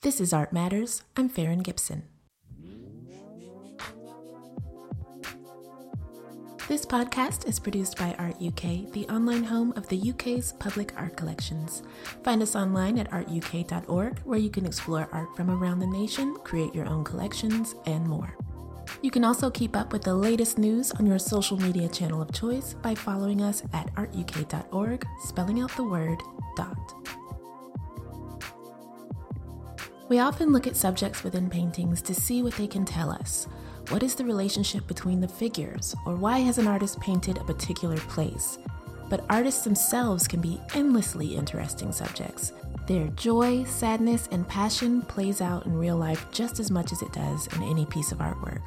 This is Art Matters. I'm Farron Gibson. This podcast is produced by Art UK, the online home of the UK's public art collections. Find us online at artuk.org, where you can explore art from around the nation, create your own collections, and more. You can also keep up with the latest news on your social media channel of choice by following us at artuk.org, spelling out the word dot. We often look at subjects within paintings to see what they can tell us. What is the relationship between the figures, or why has an artist painted a particular place? But artists themselves can be endlessly interesting subjects. Their joy, sadness, and passion plays out in real life just as much as it does in any piece of artwork.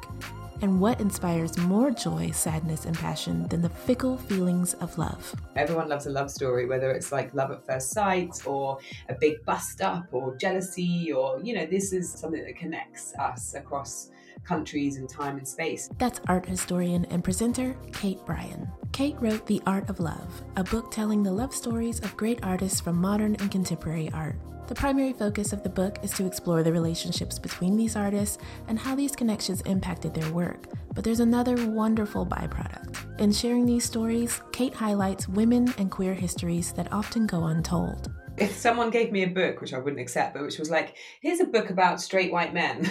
And what inspires more joy, sadness, and passion than the fickle feelings of love? Everyone loves a love story, whether it's like love at first sight or a big bust up or jealousy, or, you know, this is something that connects us across countries and time and space. That's art historian and presenter Kate Bryan. Kate wrote The Art of Love, a book telling the love stories of great artists from modern and contemporary art. The primary focus of the book is to explore the relationships between these artists and how these connections impacted their work. But there's another wonderful byproduct. In sharing these stories, Kate highlights women and queer histories that often go untold if someone gave me a book which I wouldn't accept, but which was like, here's a book about straight white men,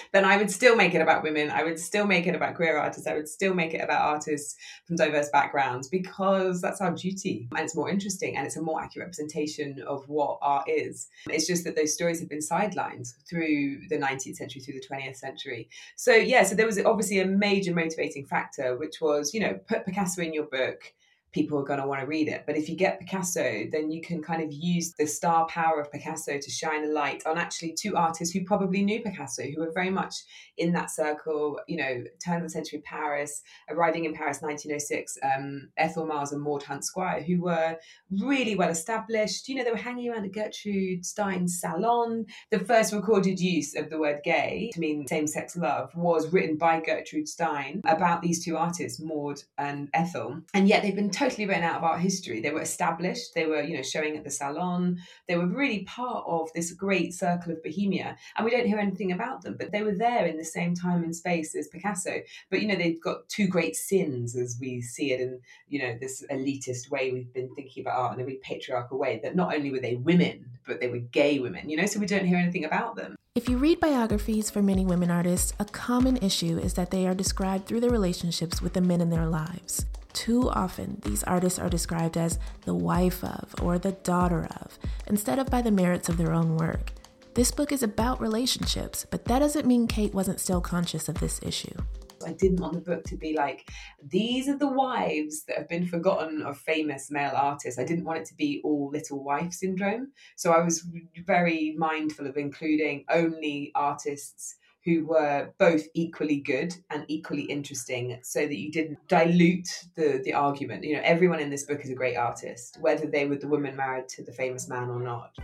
then I would still make it about women. I would still make it about queer artists. I would still make it about artists from diverse backgrounds because that's our duty and it's more interesting and it's a more accurate representation of what art is. It's just that those stories have been sidelined through the 19th century, through the 20th century. So, yeah, so there was obviously a major motivating factor, which was, you know, put Picasso in your book people are going to want to read it. But if you get Picasso, then you can kind of use the star power of Picasso to shine a light on actually two artists who probably knew Picasso, who were very much in that circle, you know, turn of the century Paris, arriving in Paris 1906, um, Ethel Myles and Maud Hunt Squire, who were really well established. You know, they were hanging around the Gertrude Stein's salon. The first recorded use of the word gay to mean same sex love was written by Gertrude Stein about these two artists, Maud and Ethel. And yet they've been totally written out of art history. They were established. They were, you know, showing at the salon. They were really part of this great circle of Bohemia, and we don't hear anything about them. But they were there in the same time and space as Picasso. But you know, they've got two great sins as we see it in, you know, this elitist way we've been thinking about art in a really patriarchal way. That not only were they women, but they were gay women. You know, so we don't hear anything about them. If you read biographies for many women artists, a common issue is that they are described through their relationships with the men in their lives. Too often, these artists are described as the wife of or the daughter of, instead of by the merits of their own work. This book is about relationships, but that doesn't mean Kate wasn't still conscious of this issue. I didn't want the book to be like, these are the wives that have been forgotten of famous male artists. I didn't want it to be all little wife syndrome. So I was very mindful of including only artists who were both equally good and equally interesting so that you didn't dilute the the argument. You know everyone in this book is a great artist whether they were the woman married to the famous man or not.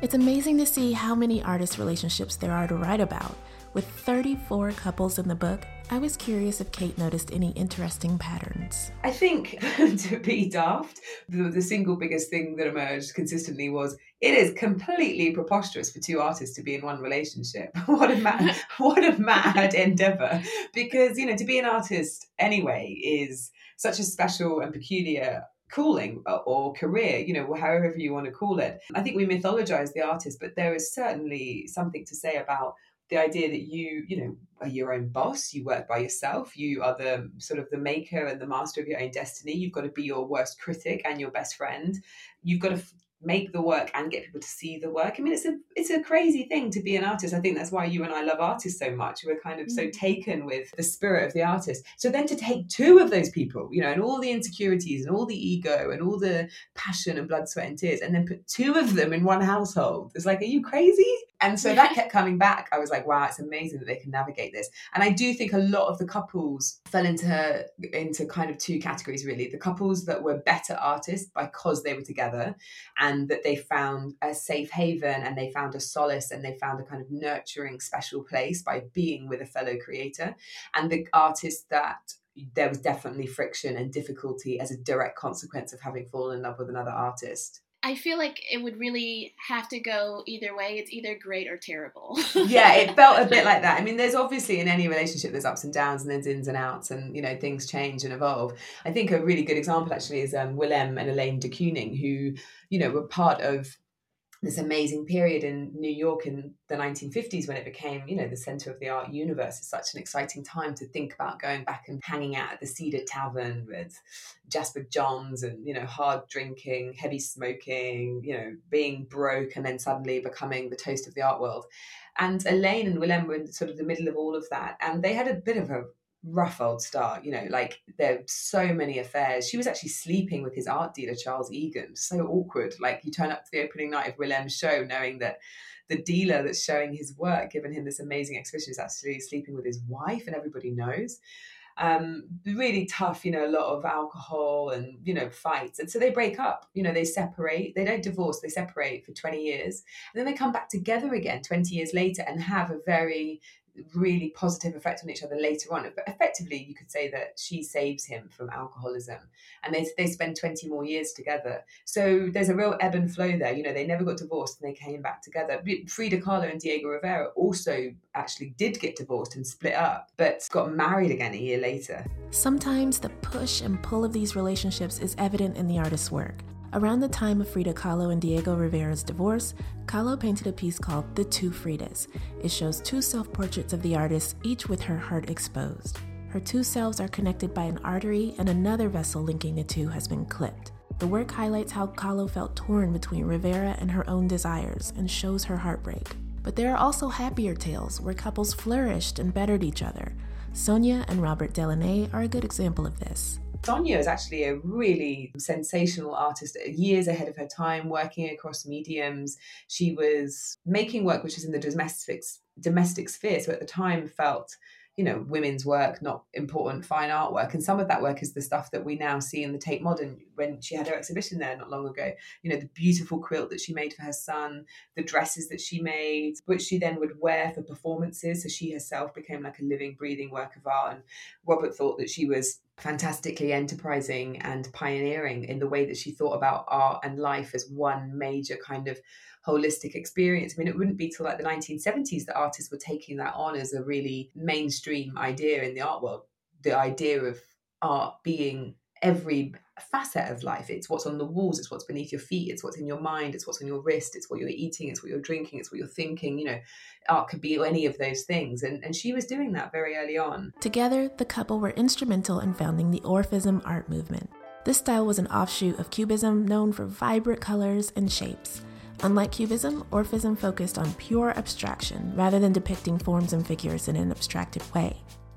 It's amazing to see how many artist relationships there are to write about with 34 couples in the book, I was curious if Kate noticed any interesting patterns. I think, to be daft, the, the single biggest thing that emerged consistently was it is completely preposterous for two artists to be in one relationship. what a mad, what a mad endeavor! Because you know, to be an artist anyway is such a special and peculiar calling uh, or career, you know, however you want to call it. I think we mythologize the artist, but there is certainly something to say about the idea that you you know are your own boss you work by yourself you are the sort of the maker and the master of your own destiny you've got to be your worst critic and your best friend you've got to make the work and get people to see the work. I mean, it's a it's a crazy thing to be an artist. I think that's why you and I love artists so much. We're kind of so mm. taken with the spirit of the artist. So then to take two of those people, you know, and all the insecurities and all the ego and all the passion and blood, sweat, and tears, and then put two of them in one household. It's like, are you crazy? And so that kept coming back. I was like, wow, it's amazing that they can navigate this. And I do think a lot of the couples fell into into kind of two categories really. The couples that were better artists because they were together and that they found a safe haven and they found a solace and they found a kind of nurturing special place by being with a fellow creator. And the artists that there was definitely friction and difficulty as a direct consequence of having fallen in love with another artist I feel like it would really have to go either way. It's either great or terrible. yeah, it felt a bit like that. I mean, there's obviously in any relationship there's ups and downs and there's ins and outs and you know things change and evolve. I think a really good example actually is um, Willem and Elaine de Kooning, who you know were part of this amazing period in New York in the 1950s when it became, you know, the center of the art universe. It's such an exciting time to think about going back and hanging out at the Cedar Tavern with Jasper Johns and, you know, hard drinking, heavy smoking, you know, being broke and then suddenly becoming the toast of the art world. And Elaine and Willem were in sort of the middle of all of that. And they had a bit of a rough old start you know like there are so many affairs she was actually sleeping with his art dealer charles egan so awkward like you turn up to the opening night of willem's show knowing that the dealer that's showing his work giving him this amazing exhibition is actually sleeping with his wife and everybody knows um, really tough, you know, a lot of alcohol and, you know, fights. And so they break up, you know, they separate, they don't divorce, they separate for 20 years. And then they come back together again 20 years later and have a very really positive effect on each other later on. But effectively, you could say that she saves him from alcoholism, and they they spend twenty more years together. So there's a real ebb and flow there. You know, they never got divorced and they came back together. Frida Kahlo and Diego Rivera also actually did get divorced and split up, but got married again a year later. Sometimes the push and pull of these relationships is evident in the artist's work. Around the time of Frida Kahlo and Diego Rivera's divorce, Kahlo painted a piece called The Two Fridas. It shows two self portraits of the artist, each with her heart exposed. Her two selves are connected by an artery, and another vessel linking the two has been clipped. The work highlights how Kahlo felt torn between Rivera and her own desires and shows her heartbreak. But there are also happier tales where couples flourished and bettered each other. Sonia and Robert Delaunay are a good example of this. Sonia is actually a really sensational artist, uh, years ahead of her time, working across mediums. She was making work which is in the domestic domestic sphere, so at the time felt you know, women's work, not important fine artwork. And some of that work is the stuff that we now see in the Tate Modern when she had her exhibition there not long ago. You know, the beautiful quilt that she made for her son, the dresses that she made, which she then would wear for performances. So she herself became like a living, breathing work of art. And Robert thought that she was fantastically enterprising and pioneering in the way that she thought about art and life as one major kind of holistic experience. I mean, it wouldn't be till like the 1970s that artists were taking that on as a really mainstream idea in the art world. The idea of art being every facet of life. It's what's on the walls, it's what's beneath your feet, it's what's in your mind, it's what's on your wrist, it's what you're eating, it's what you're drinking, it's what you're thinking. You know, art could be any of those things. And, and she was doing that very early on. Together, the couple were instrumental in founding the Orphism art movement. This style was an offshoot of Cubism known for vibrant colors and shapes. Unlike Cubism, Orphism focused on pure abstraction rather than depicting forms and figures in an abstracted way.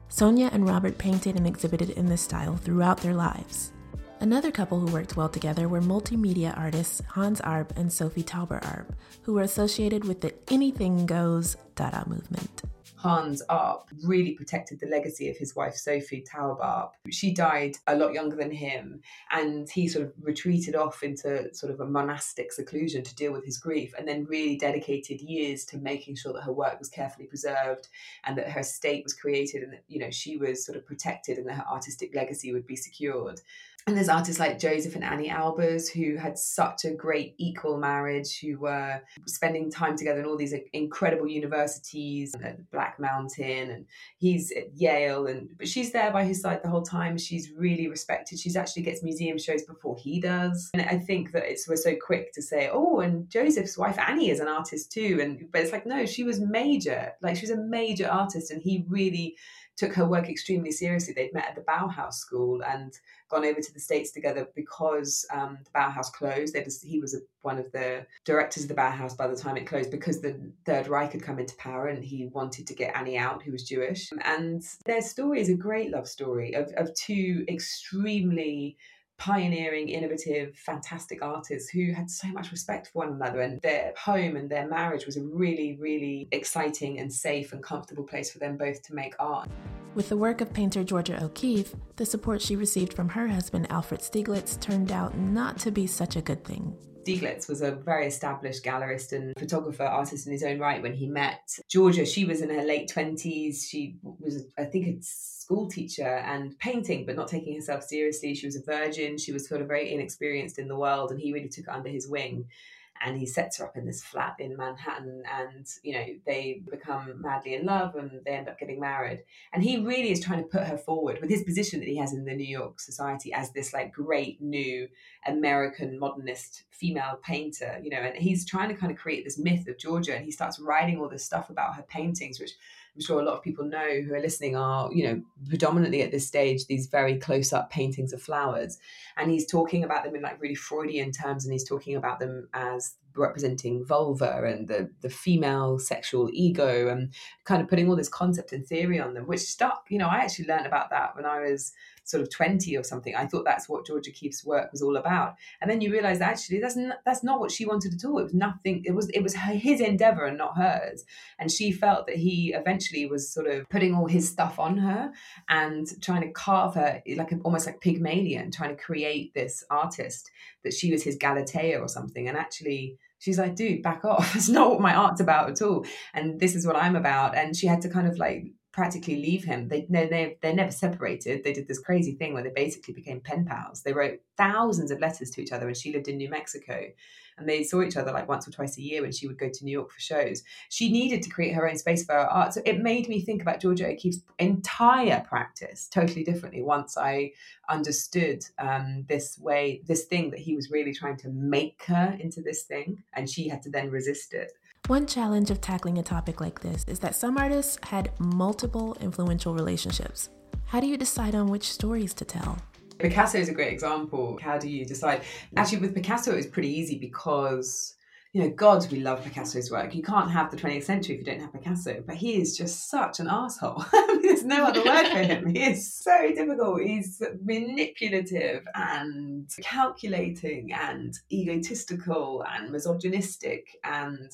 Sonia and Robert painted and exhibited in this style throughout their lives. Another couple who worked well together were multimedia artists Hans Arp and Sophie Taeuber Arp, who were associated with the Anything Goes Dada movement. Hans Arp really protected the legacy of his wife Sophie Taeuber Arp. She died a lot younger than him, and he sort of retreated off into sort of a monastic seclusion to deal with his grief, and then really dedicated years to making sure that her work was carefully preserved and that her estate was created and that you know she was sort of protected and that her artistic legacy would be secured and there's artists like Joseph and Anni Albers who had such a great equal marriage, who were spending time together in all these incredible universities at Black Mountain, and he's at Yale, and but she's there by his side the whole time. She's really respected. She's actually gets museum shows before he does, and I think that it's we're so quick to say, oh, and Joseph's wife Anni is an artist too, and but it's like no, she was major, like she was a major artist, and he really took her work extremely seriously. They'd met at the Bauhaus School and gone over to the States together because um, the Bauhaus closed. He was a, one of the directors of the Bauhaus by the time it closed because the Third Reich had come into power and he wanted to get Anni out, who was Jewish. And their story is a great love story of, of two extremely pioneering, innovative, fantastic artists who had so much respect for one another. And their home and their marriage was a really, really exciting and safe and comfortable place for them both to make art. With the work of painter Georgia O'Keeffe, the support she received from her husband Alfred Stieglitz turned out not to be such a good thing. Stieglitz was a very established gallerist and photographer, artist in his own right when he met Georgia. She was in her late 20s. She was, I think, a school teacher and painting, but not taking herself seriously. She was a virgin. She was sort of very inexperienced in the world, and he really took her under his wing and he sets her up in this flat in Manhattan and you know they become madly in love and they end up getting married and he really is trying to put her forward with his position that he has in the New York society as this like great new American modernist female painter you know and he's trying to kind of create this myth of Georgia and he starts writing all this stuff about her paintings which I'm sure a lot of people know who are listening are, you know, predominantly at this stage, these very close up paintings of flowers. And he's talking about them in like really Freudian terms and he's talking about them as representing vulva and the, the female sexual ego and kind of putting all this concept and theory on them, which stuck. You know, I actually learned about that when I was sort of 20 or something. I thought that's what Georgia Keeffe's work was all about. And then you realize actually that's not, that's not what she wanted at all. It was nothing. It was it was her, his endeavor and not hers. And she felt that he eventually was sort of putting all his stuff on her and trying to carve her like almost like Pygmalion, trying to create this artist that she was his Galatea or something. And actually she's like, dude, back off. It's not what my art's about at all. And this is what I'm about. And she had to kind of like practically leave him. They no, they they never separated. They did this crazy thing where they basically became pen pals. They wrote thousands of letters to each other, and she lived in New Mexico, and they saw each other like once or twice a year when she would go to New York for shows. She needed to create her own space for her art, so it made me think about Georgia O'Keeffe's entire practice totally differently. Once I understood um, this way, this thing that he was really trying to make her into this thing, and she had to then resist it. One challenge of tackling a topic like this is that some artists had multiple influential relationships. How do you decide on which stories to tell? Picasso is a great example. How do you decide? Actually, with Picasso, it was pretty easy because, you know, God, we love Picasso's work. You can't have the 20th century if you don't have Picasso, but he is just such an asshole. There's no other word for him. He is so difficult. He's manipulative and calculating and egotistical and misogynistic and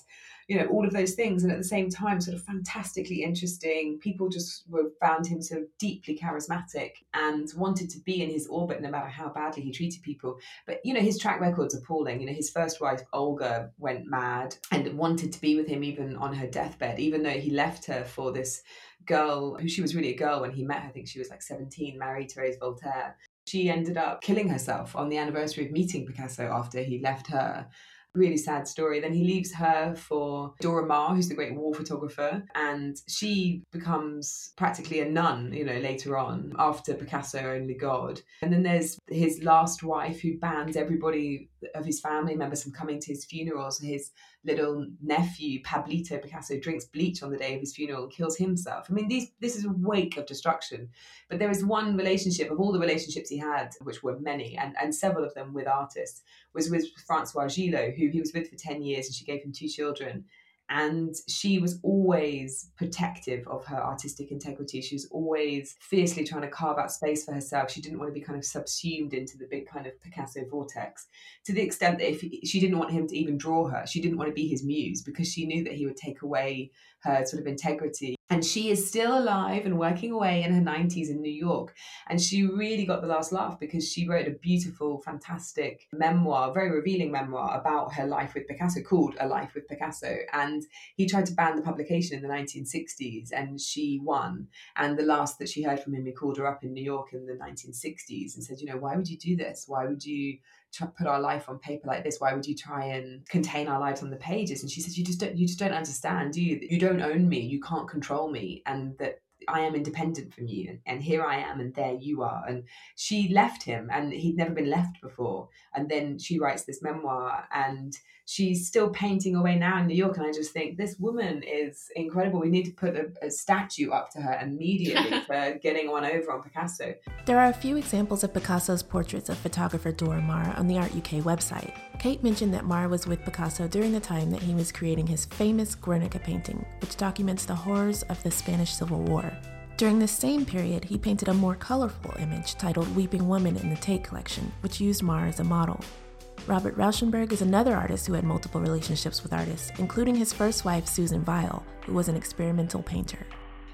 you know, all of those things. And at the same time, sort of fantastically interesting. People just were found him so deeply charismatic and wanted to be in his orbit no matter how badly he treated people. But, you know, his track record's appalling. You know, his first wife, Olga, went mad and wanted to be with him even on her deathbed, even though he left her for this girl who she was really a girl when he met her. I think she was like 17, Marie-Therese Walter. She ended up killing herself on the anniversary of meeting Picasso after he left her really sad story. Then he leaves her for Dora Maar, who's the great war photographer, and she becomes practically a nun, you know, later on after Picasso, Only God. And then there's his last wife who bans everybody of his family members from coming to his funerals. His little nephew, Pablito Picasso, drinks bleach on the day of his funeral and kills himself. I mean, these this is a wake of destruction. But there is one relationship of all the relationships he had, which were many, and, and several of them with artists, was with Françoise Gilot, who he was with for 10 years and she gave him two children and she was always protective of her artistic integrity she was always fiercely trying to carve out space for herself she didn't want to be kind of subsumed into the big kind of picasso vortex to the extent that if she didn't want him to even draw her she didn't want to be his muse because she knew that he would take away her sort of integrity. And she is still alive and working away in her 90s in New York. And she really got the last laugh because she wrote a beautiful, fantastic memoir, very revealing memoir about her life with Picasso called A Life with Picasso. And he tried to ban the publication in the 1960s and she won. And the last that she heard from him, he called her up in New York in the 1960s and said, You know, why would you do this? Why would you put our life on paper like this? Why would you try and contain our lives on the pages? And she says, you just don't, you just don't understand, do you? You don't own me, you can't control me, and that I am independent from you, and, and here I am, and there you are. And she left him, and he'd never been left before. And then she writes this memoir, and she's still painting away now in New York. And I just think this woman is incredible. We need to put a, a statue up to her immediately for getting one over on Picasso. There are a few examples of Picasso's portraits of photographer Dora Maar on the Art UK website. Kate mentioned that Maar was with Picasso during the time that he was creating his famous Guernica painting, which documents the horrors of the Spanish Civil War. During this same period, he painted a more colorful image titled Weeping Woman in the Tate collection, which used Maar as a model. Robert Rauschenberg is another artist who had multiple relationships with artists, including his first wife, Susan Weil, who was an experimental painter.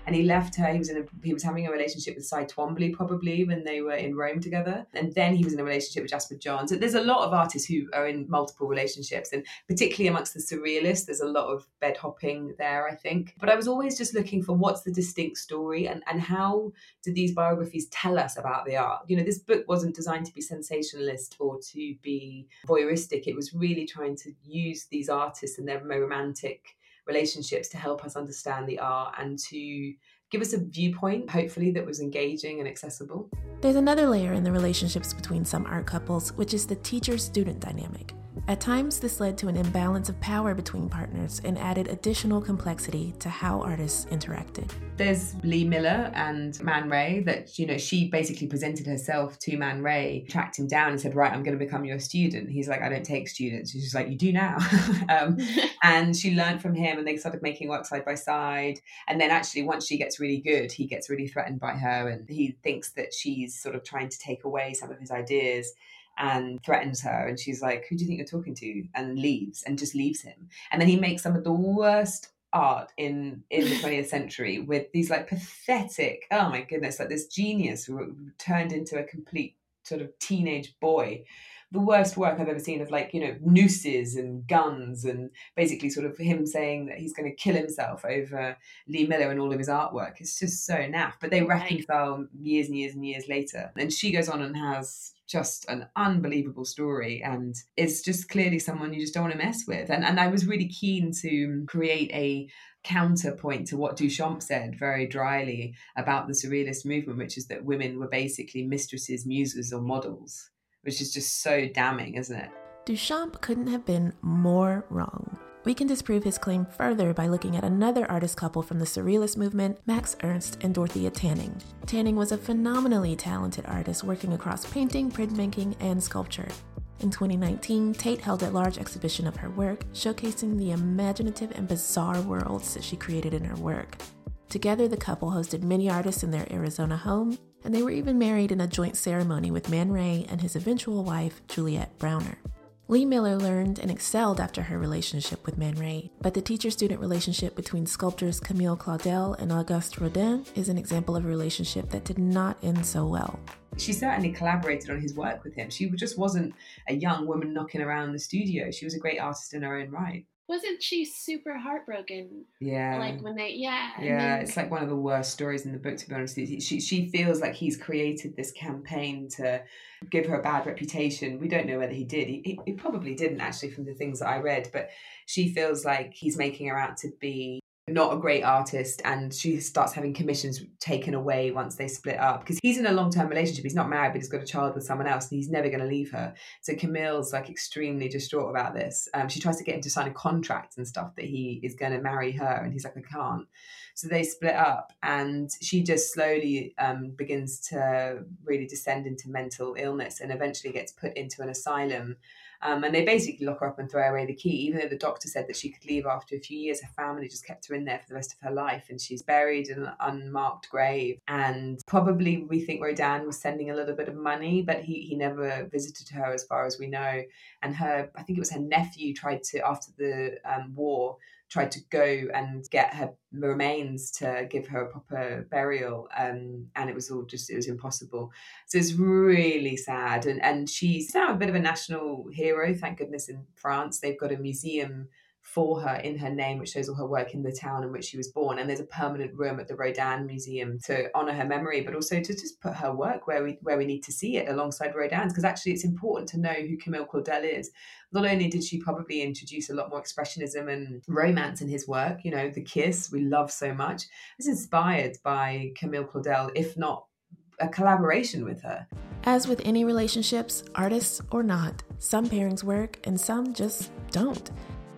And he left her. He was in a, he was having a relationship with Cy Twombly probably when they were in Rome together, and then he was in a relationship with Jasper Johns. So there's a lot of artists who are in multiple relationships, and particularly amongst the surrealists, there's a lot of bed hopping there, I think. But I was always just looking for what's the distinct story and and how do these biographies tell us about the art? You know, this book wasn't designed to be sensationalist or to be voyeuristic. It was really trying to use these artists and their romantic relationships to help us understand the art and to give us a viewpoint, hopefully, that was engaging and accessible. There's another layer in the relationships between some art couples, which is the teacher student dynamic. At times, this led to an imbalance of power between partners and added additional complexity to how artists interacted. There's Lee Miller and Man Ray that, you know, she basically presented herself to Man Ray, tracked him down and said, Right, I'm going to become your student. He's like, I don't take students. She's like, You do now. um, and she learned from him and they started making work side by side. And then actually, once she gets really good, he gets really threatened by her and he thinks that she's sort of trying to take away some of his ideas and threatens her and she's like who do you think you're talking to and leaves and just leaves him and then he makes some of the worst art in in the 20th century with these like pathetic oh my goodness like this genius who turned into a complete sort of teenage boy the worst work I've ever seen of like, you know, nooses and guns and basically sort of him saying that he's going to kill himself over Lee Miller and all of his artwork. It's just so naff. But they reconcile years and years and years later. And she goes on and has just an unbelievable story and is just clearly someone you just don't want to mess with. And and I was really keen to create a counterpoint to what Duchamp said very dryly about the surrealist movement, which is that women were basically mistresses, muses, or models which is just so damning, isn't it? Duchamp couldn't have been more wrong. We can disprove his claim further by looking at another artist couple from the Surrealist movement, Max Ernst and Dorothea Tanning. Tanning was a phenomenally talented artist working across painting, printmaking, and sculpture. In 2019, Tate held a large exhibition of her work, showcasing the imaginative and bizarre worlds that she created in her work. Together, the couple hosted many artists in their Arizona home, and they were even married in a joint ceremony with Man Ray and his eventual wife, Juliet Browner. Lee Miller learned and excelled after her relationship with Man Ray, but the teacher student relationship between sculptors Camille Claudel and Auguste Rodin is an example of a relationship that did not end so well. She certainly collaborated on his work with him. She just wasn't a young woman knocking around the studio. She was a great artist in her own right wasn't she super heartbroken? Yeah. Like when they, yeah. Yeah, then... it's like one of the worst stories in the book, to be honest. She, she feels like he's created this campaign to give her a bad reputation. We don't know whether he did. He, he, he probably didn't, actually, from the things that I read, but she feels like he's making her out to be not a great artist and she starts having commissions taken away once they split up because he's in a long-term relationship. He's not married but he's got a child with someone else and he's never going to leave her. So camille's like extremely distraught about this. Um, she tries to get him to sign a contract and stuff that he is going to marry her and he's like i can't. So they split up and she just slowly um, begins to really descend into mental illness and eventually gets put into an asylum um, and they basically lock her up and throw away the key, even though the doctor said that she could leave after a few years. Her family just kept her in there for the rest of her life, and she's buried in an unmarked grave. And probably we think Rodin was sending a little bit of money, but he, he never visited her as far as we know. And her, I think it was her nephew, tried to, after the um, war, tried to go and get her remains to give her a proper burial um, and it was all just it was impossible. So it's really sad and and she's now a bit of a national hero thank goodness in france. They've got a museum for her in her name, which shows all her work in the town in which she was born. And there's a permanent room at the Rodin Museum to honour her memory, but also to just put her work where we where we need to see it alongside Rodin's. Because actually, it's important to know who Camille Claudel is. Not only did she probably introduce a lot more expressionism and romance in his work, you know, the kiss we love so much, is inspired by Camille Claudel, if not a collaboration with her. As with any relationships, artists or not, some pairings work and some just don't.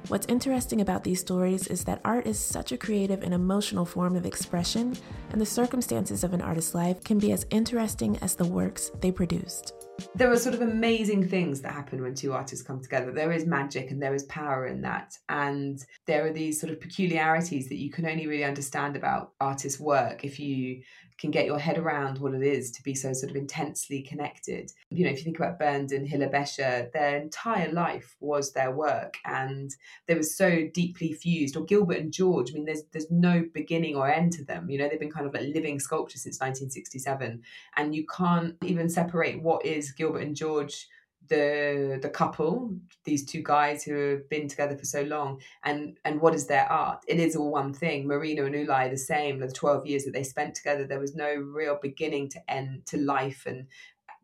What's interesting about these stories is that art is such a creative and emotional form of expression, and the circumstances of an artist's life can be as interesting as the works they produced. there are sort of amazing things that happen when two artists come together. There is magic and there is power in that. And there are these sort of peculiarities that you can only really understand about artists' work if you can get your head around what it is to be so sort of intensely connected. You know, if you think about Bernd and Hilla Becher, their entire life was their work and they were so deeply fused. Or Gilbert and George, I mean, there's there's no beginning or end to them. You know, they've been kind of like living sculpture since 1967. And you can't even separate what is Gilbert and George the the couple these two guys who have been together for so long and and what is their art? It is all one thing. Marina and ulay the same. The 12 years that they spent together there was no real beginning to end to life and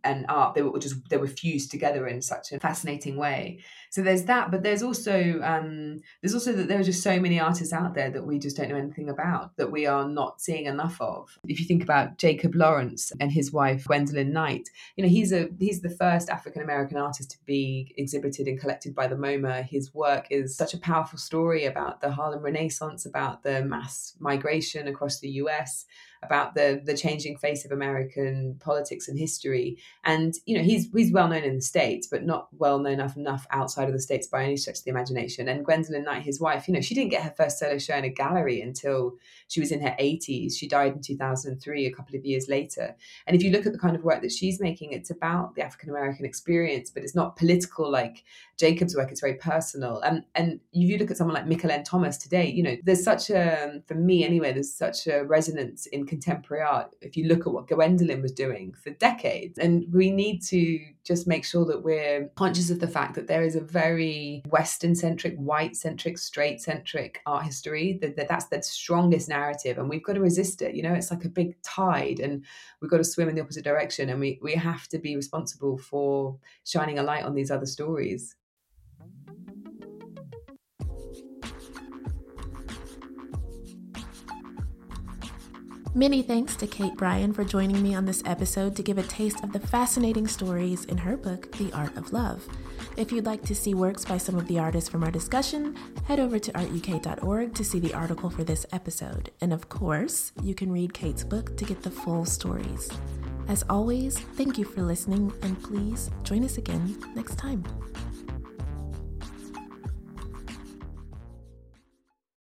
and art they were just they were fused together in such a fascinating way. So there's that but there's also um there's also that there are just so many artists out there that we just don't know anything about that we are not seeing enough of. If you think about jacob lawrence and his wife gwendolyn knight you know he's a he's the first african american artist to be exhibited and collected by the moma. His work is such a powerful story about the harlem renaissance about the mass migration across the us about the the changing face of American politics and history. And you know, he's he's well known in the states, but not well known enough enough outside of the states by any stretch of the imagination. And Gwendolyn Knight, his wife, you know, she didn't get her first solo show in a gallery until she was in her 80s. She died in 2003, a couple of years later. And if you look at the kind of work that she's making, it's about the African American experience, but it's not political like Jacob's work. It's very personal. And and if you look at someone like Mickalene Thomas today, you know, there's such a for me anyway, there's such a resonance in contemporary art if you look at what Gwendolyn was doing for decades. And we need to just make sure that we're conscious of the fact that there is a very Western centric, white centric, straight centric art history, that, that that's the strongest narrative. And we've got to resist it. You know, it's like a big tide and we've got to swim in the opposite direction. And we, we have to be responsible for shining a light on these other stories. Many thanks to Kate Bryan for joining me on this episode to give a taste of the fascinating stories in her book, The Art of Love. If you'd like to see works by some of the artists from our discussion, head over to artuk.org to see the article for this episode. And of course, you can read Kate's book to get the full stories. As always, thank you for listening, and please join us again next time.